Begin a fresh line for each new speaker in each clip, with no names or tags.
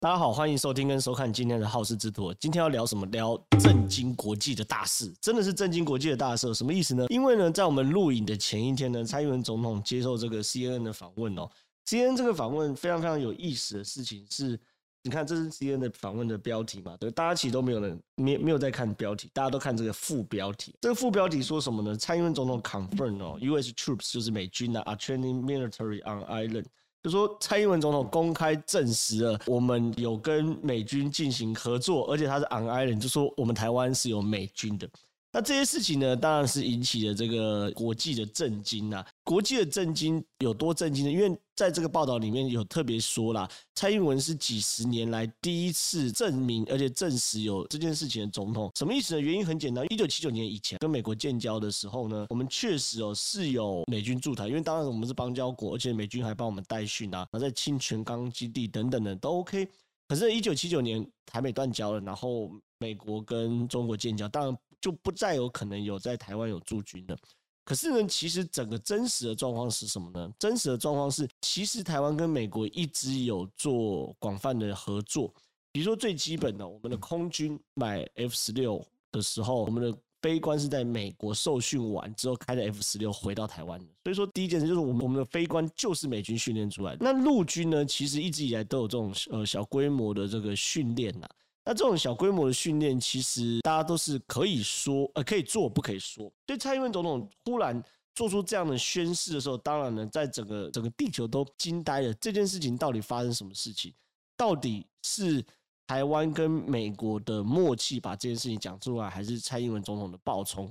大家好，欢迎收听跟收看今天的好事之徒。今天要聊什么？聊震惊国际的大事，真的是震惊国际的大事。什么意思呢？因为呢，在我们录影的前一天呢，蔡英文总统接受这个 CNN 的访问哦。CNN 这个访问非常非常有意思的事情是，你看这是 CNN 的访问的标题嘛？对，大家其实都没有人没没有在看标题，大家都看这个副标题。这个副标题说什么呢？蔡英文总统 confirm 哦，US troops 就是美军呢 are training military on island。就说蔡英文总统公开证实了，我们有跟美军进行合作，而且他是 on island，就说我们台湾是有美军的。那这些事情呢，当然是引起了这个国际的震惊啊！国际的震惊有多震惊呢？因为在这个报道里面有特别说啦，蔡英文是几十年来第一次证明而且证实有这件事情的总统。什么意思呢？原因很简单，一九七九年以前跟美国建交的时候呢，我们确实哦是有美军驻台，因为当然我们是邦交国，而且美军还帮我们代训啊，然后在清泉岗基地等等的都 OK。可是，一九七九年台美断交了，然后美国跟中国建交，当然。就不再有可能有在台湾有驻军了。可是呢，其实整个真实的状况是什么呢？真实的状况是，其实台湾跟美国一直有做广泛的合作。比如说最基本的，我们的空军买 F 十六的时候，我们的飞官是在美国受训完之后开的 F 十六回到台湾。所以说，第一件事就是我们我们的飞官就是美军训练出来。那陆军呢，其实一直以来都有这种呃小规模的这个训练呐。那这种小规模的训练，其实大家都是可以说，呃，可以做，不可以说。所以蔡英文总统忽然做出这样的宣誓的时候，当然呢，在整个整个地球都惊呆了。这件事情到底发生什么事情？到底是台湾跟美国的默契把这件事情讲出来，还是蔡英文总统的爆冲？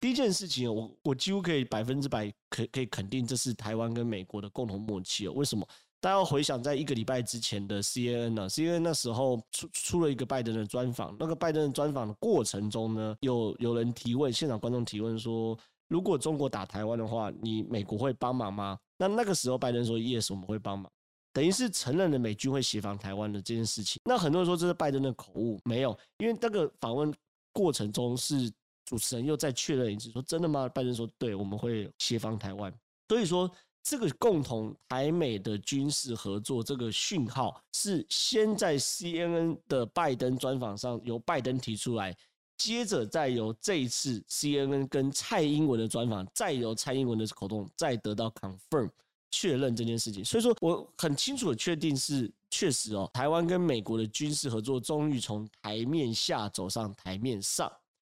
第一件事情，我我几乎可以百分之百可可以肯定，这是台湾跟美国的共同默契哦。为什么？大家要回想，在一个礼拜之前的 CNN 呢，CNN 那时候出出了一个拜登的专访。那个拜登的专访的过程中呢，有有人提问，现场观众提问说，如果中国打台湾的话，你美国会帮忙吗？那那个时候拜登说，Yes，我们会帮忙，等于是承认了美军会协防台湾的这件事情。那很多人说这是拜登的口误，没有，因为那个访问过程中是主持人又再确认一次，说真的吗？拜登说，对，我们会协防台湾。所以说。这个共同台美的军事合作这个讯号是先在 CNN 的拜登专访上由拜登提出来，接着再由这一次 CNN 跟蔡英文的专访，再由蔡英文的口中再得到 confirm 确认这件事情。所以说，我很清楚的确定是确实哦，台湾跟美国的军事合作终于从台面下走上台面上，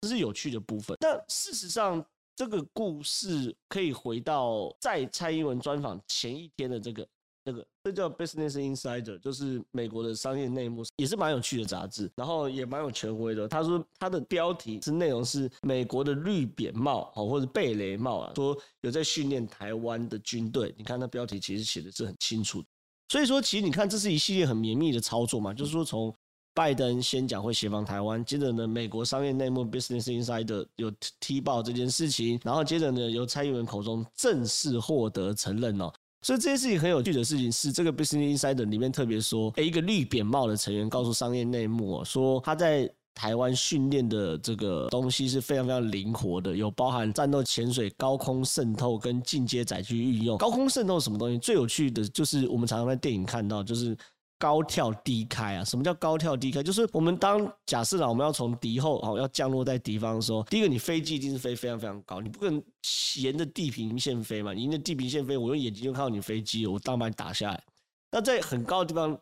这是有趣的部分。但事实上。这个故事可以回到在蔡英文专访前一天的这个这个，这叫 Business Insider，就是美国的商业内幕，也是蛮有趣的杂志，然后也蛮有权威的。他说他的标题是内容是美国的绿扁帽哦，或者贝雷帽啊，说有在训练台湾的军队。你看那标题其实写的是很清楚的，所以说其实你看这是一系列很绵密的操作嘛，就是说从。拜登先讲会协防台湾，接着呢，美国商业内幕 Business Insider 有踢爆这件事情，然后接着呢，由蔡英文口中正式获得承认哦。所以这件事情很有趣的事情是，这个 Business Insider 里面特别说，一个绿扁帽的成员告诉商业内幕哦，说他在台湾训练的这个东西是非常非常灵活的，有包含战斗潜水、高空渗透跟进阶载具运用。高空渗透是什么东西？最有趣的就是我们常常在电影看到，就是。高跳低开啊？什么叫高跳低开？就是我们当假设啊，我们要从敌后哦要降落在敌方的时候，第一个你飞机一定是飞非常非常高，你不可能沿着地平线飞嘛。沿着地平线飞，我用眼睛就看到你飞机，我当把你打下来。那在很高的地方，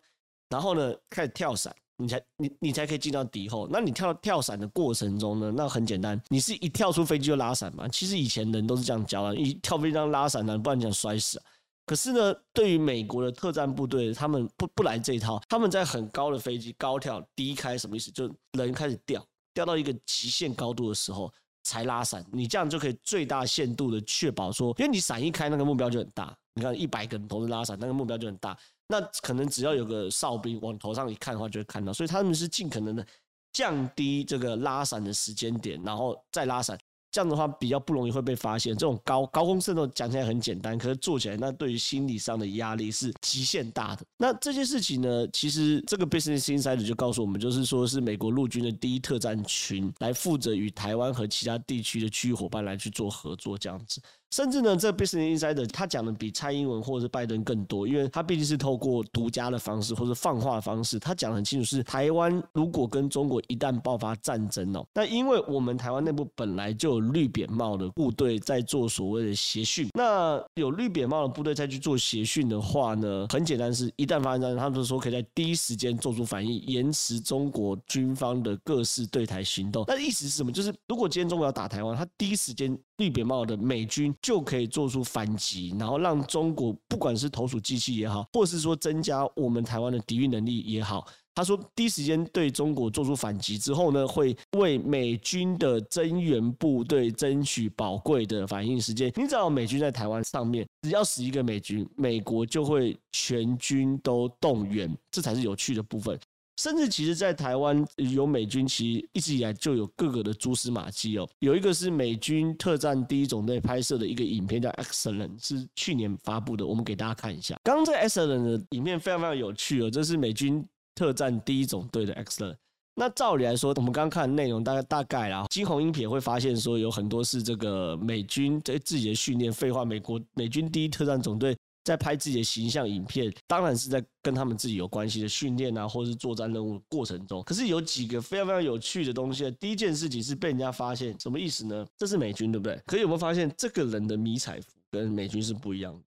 然后呢开始跳伞，你才你你才可以进到敌后。那你跳跳伞的过程中呢，那很简单，你是一跳出飞机就拉伞嘛？其实以前人都是这样教啊，一跳飞机这样拉伞的，不然你想摔死啊。可是呢，对于美国的特战部队，他们不不来这一套。他们在很高的飞机高跳低开，什么意思？就人开始掉，掉到一个极限高度的时候才拉伞。你这样就可以最大限度的确保说，因为你伞一开，那个目标就很大。你看一百个人同时拉伞，那个目标就很大。那可能只要有个哨兵往头上一看的话，就会看到。所以他们是尽可能的降低这个拉伞的时间点，然后再拉伞。这样的话比较不容易会被发现。这种高高空渗透讲起来很简单，可是做起来那对于心理上的压力是极限大的。那这件事情呢，其实这个 Business Insider 就告诉我们，就是说是美国陆军的第一特战群来负责与台湾和其他地区的区域伙伴来去做合作这样子。甚至呢，这 Business Insider 他讲的比蔡英文或者是拜登更多，因为他毕竟是透过独家的方式或者放话的方式，他讲得很清楚是台湾如果跟中国一旦爆发战争哦，那因为我们台湾内部本来就有绿扁帽的部队在做所谓的协训，那有绿扁帽的部队再去做协训的话呢，很简单是，一旦发生战争，他们说可以在第一时间做出反应，延迟中国军方的各式对台行动。那意思是什么？就是如果今天中国要打台湾，他第一时间绿扁帽的美军就可以做出反击，然后让中国不管是投鼠忌器也好，或是说增加我们台湾的抵御能力也好，他说第一时间对中国做出反击之后呢，会为美军的增援部队争取宝贵的反应时间。你知道美军在台湾上面，只要死一个美军，美国就会全军都动员，这才是有趣的部分。甚至其实，在台湾有美军，其实一直以来就有各个的蛛丝马迹哦。有一个是美军特战第一总队拍摄的一个影片，叫《Excellent》，是去年发布的。我们给大家看一下。刚刚这《Excellent》的影片非常非常有趣哦，这是美军特战第一总队的《Excellent》。那照理来说，我们刚刚看内容大概大概啦，惊鸿一瞥会发现说有很多是这个美军在自己的训练。废话，美国美军第一特战总队。在拍自己的形象影片，当然是在跟他们自己有关系的训练啊，或者是作战任务过程中。可是有几个非常非常有趣的东西。第一件事情是被人家发现，什么意思呢？这是美军，对不对？可是有没有发现这个人的迷彩服跟美军是不一样的？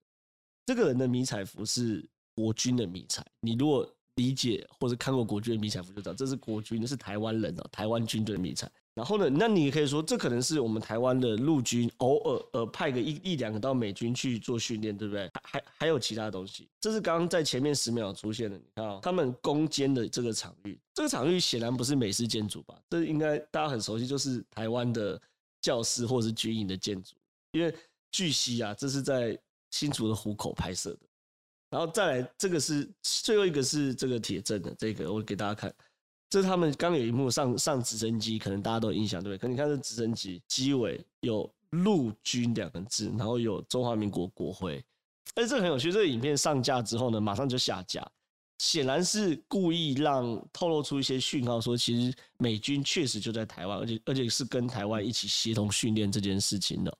这个人的迷彩服是国军的迷彩。你如果理解或者看过国军的迷彩服，就知道这是国军，是台湾人哦，台湾军队的迷彩。然后呢，那你也可以说，这可能是我们台湾的陆军偶尔呃派个一一两个到美军去做训练，对不对？还还有其他东西，这是刚刚在前面十秒出现的，你看啊，他们攻坚的这个场域，这个场域显然不是美式建筑吧？这应该大家很熟悉，就是台湾的教室或者是军营的建筑。因为据悉啊，这是在新竹的湖口拍摄的。然后再来，这个是最后一个是这个铁证的，这个我给大家看。这是他们刚有一幕上上直升机，可能大家都有印象，对不对？可你看这直升机机尾有陆军两个字，然后有中华民国国徽。哎，这很有趣。这个影片上架之后呢，马上就下架，显然是故意让透露出一些讯号，说其实美军确实就在台湾，而且而且是跟台湾一起协同训练这件事情的。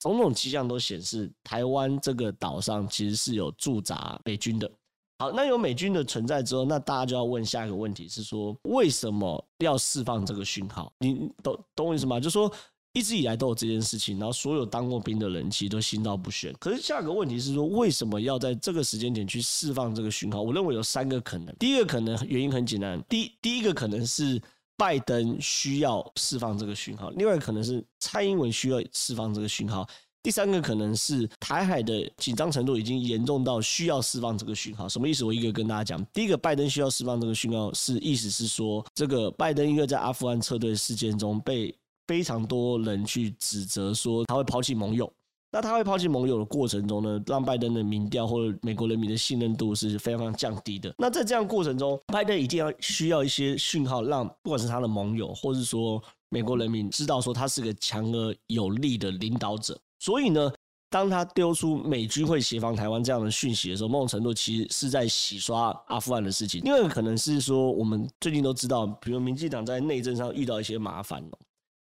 种种迹象都显示，台湾这个岛上其实是有驻扎美军的。好，那有美军的存在之后，那大家就要问下一个问题是说，为什么要释放这个讯号？你懂懂我意思吗？就说一直以来都有这件事情，然后所有当过兵的人其实都心照不宣。可是下一个问题是说，为什么要在这个时间点去释放这个讯号？我认为有三个可能。第一个可能原因很简单，第第一个可能是拜登需要释放这个讯号，另外可能是蔡英文需要释放这个讯号。第三个可能是台海的紧张程度已经严重到需要释放这个讯号，什么意思？我一个跟大家讲。第一个，拜登需要释放这个讯号，是意思是说，这个拜登因为在阿富汗撤退事件中被非常多人去指责说他会抛弃盟友，那他会抛弃盟友的过程中呢，让拜登的民调或者美国人民的信任度是非常非常降低的。那在这样过程中，拜登一定要需要一些讯号，让不管是他的盟友，或是说美国人民知道说他是个强而有力的领导者。所以呢，当他丢出美军会协防台湾这样的讯息的时候，某种程度其实是在洗刷阿富汗的事情。另外一个可能是说，我们最近都知道，比如民进党在内政上遇到一些麻烦哦。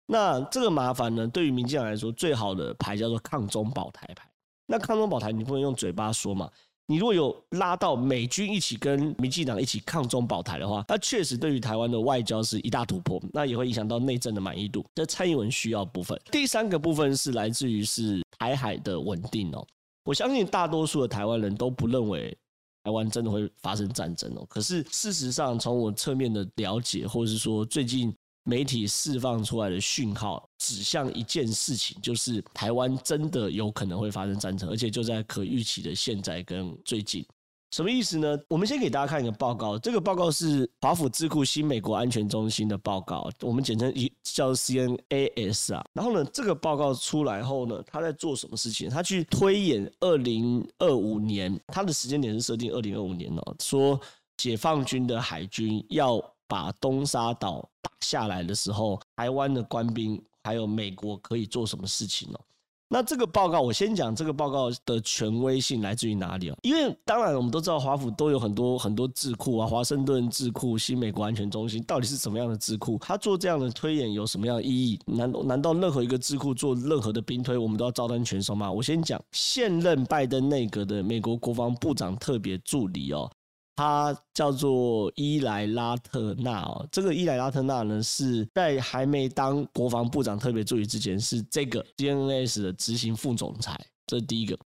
那这个麻烦呢，对于民进党来说，最好的牌叫做抗中保台牌。那抗中保台，你不能用嘴巴说嘛。你如果有拉到美军一起跟民进党一起抗中保台的话，那确实对于台湾的外交是一大突破，那也会影响到内政的满意度。这蔡英文需要部分。第三个部分是来自于是台海的稳定哦。我相信大多数的台湾人都不认为台湾真的会发生战争哦。可是事实上，从我侧面的了解，或者是说最近。媒体释放出来的讯号指向一件事情，就是台湾真的有可能会发生战争，而且就在可预期的现在跟最近。什么意思呢？我们先给大家看一个报告，这个报告是华府智库新美国安全中心的报告，我们简称一叫 CNAS 啊。然后呢，这个报告出来后呢，他在做什么事情？他去推演二零二五年，他的时间点是设定二零二五年哦，说解放军的海军要。把东沙岛打下来的时候，台湾的官兵还有美国可以做什么事情呢？那这个报告，我先讲这个报告的权威性来自于哪里哦？因为当然我们都知道华府都有很多很多智库啊，华盛顿智库、新美国安全中心到底是什么样的智库？他做这样的推演有什么样的意义？难难道任何一个智库做任何的兵推，我们都要照单全收吗？我先讲现任拜登内阁的美国国防部长特别助理哦。他叫做伊莱拉特纳哦，这个伊莱拉特纳呢，是在还没当国防部长特别助理之前，是这个 DNS 的执行副总裁，这是第一个。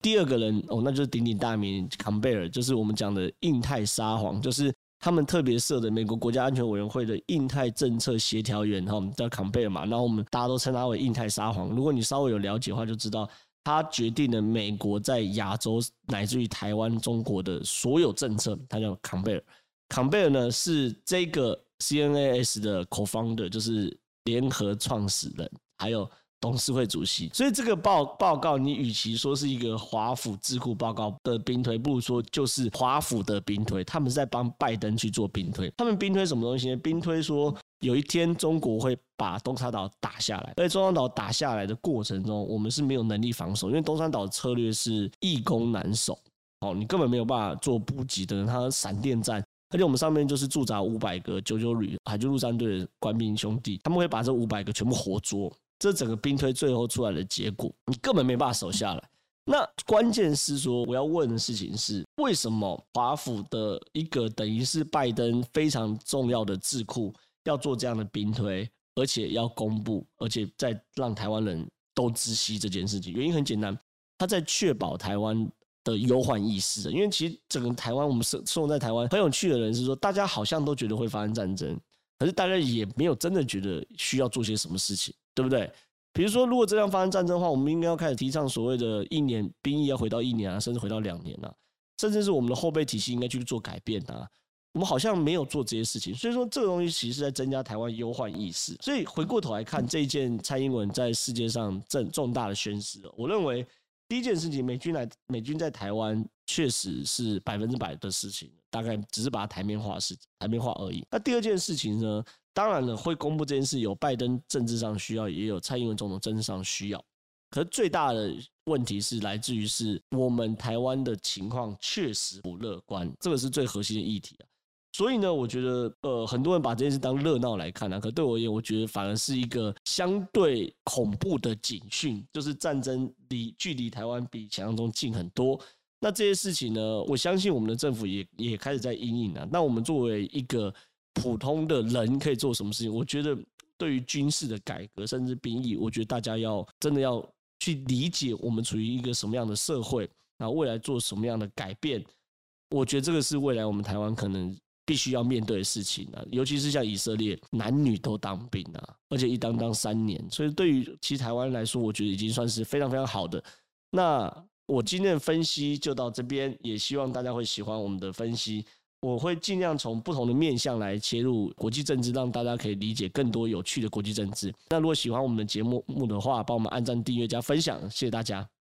第二个人哦，那就是鼎鼎大名坎贝尔，就是我们讲的印太沙皇，就是他们特别设的美国国家安全委员会的印太政策协调员哈，我们叫坎贝尔嘛，然后我们大家都称他为印太沙皇。如果你稍微有了解的话，就知道。它决定了美国在亚洲乃至于台湾、中国的所有政策。它叫康贝尔，康贝尔呢是这个 CNAS 的 co-founder，就是联合创始人，还有董事会主席。所以这个报报告，你与其说是一个华府智库报告的兵推，不如说就是华府的兵推。他们是在帮拜登去做兵推。他们兵推什么东西呢？兵推说。有一天，中国会把东沙岛打下来。在中沙岛打下来的过程中，我们是没有能力防守，因为东沙岛策略是易攻难守。哦，你根本没有办法做补给的，它闪电战，而且我们上面就是驻扎五百个九九旅海军陆战队的官兵兄弟，他们会把这五百个全部活捉。这整个兵推最后出来的结果，你根本没办法守下来。那关键是说，我要问的事情是，为什么华府的一个等于是拜登非常重要的智库？要做这样的兵推，而且要公布，而且再让台湾人都知悉这件事情。原因很简单，他在确保台湾的忧患意识。因为其实整个台湾，我们生生活在台湾，很有趣的人是说，大家好像都觉得会发生战争，可是大家也没有真的觉得需要做些什么事情，对不对？比如说，如果这样发生战争的话，我们应该要开始提倡所谓的一年兵役要回到一年啊，甚至回到两年啊，甚至是我们的后备体系应该去做改变啊。我们好像没有做这些事情，所以说这个东西其实是在增加台湾忧患意识。所以回过头来看这一件蔡英文在世界上正重大的宣示，我认为第一件事情，美军来美军在台湾确实是百分之百的事情，大概只是把它台面化是台面化而已。那第二件事情呢，当然了，会公布这件事有拜登政治上需要，也有蔡英文总统政治上需要。可是最大的问题是来自于是我们台湾的情况确实不乐观，这个是最核心的议题啊。所以呢，我觉得，呃，很多人把这件事当热闹来看啊，可对我而言，我觉得反而是一个相对恐怖的警讯，就是战争离距离台湾比想象中近很多。那这些事情呢，我相信我们的政府也也开始在因应啊。那我们作为一个普通的人，可以做什么事情？我觉得对于军事的改革，甚至兵役，我觉得大家要真的要去理解我们处于一个什么样的社会，那未来做什么样的改变，我觉得这个是未来我们台湾可能。必须要面对的事情啊，尤其是像以色列，男女都当兵啊，而且一当当三年，所以对于其实台湾来说，我觉得已经算是非常非常好的。那我今天的分析就到这边，也希望大家会喜欢我们的分析。我会尽量从不同的面向来切入国际政治，让大家可以理解更多有趣的国际政治。那如果喜欢我们的节目目的话，帮我们按赞、订阅、加分享，谢谢大家。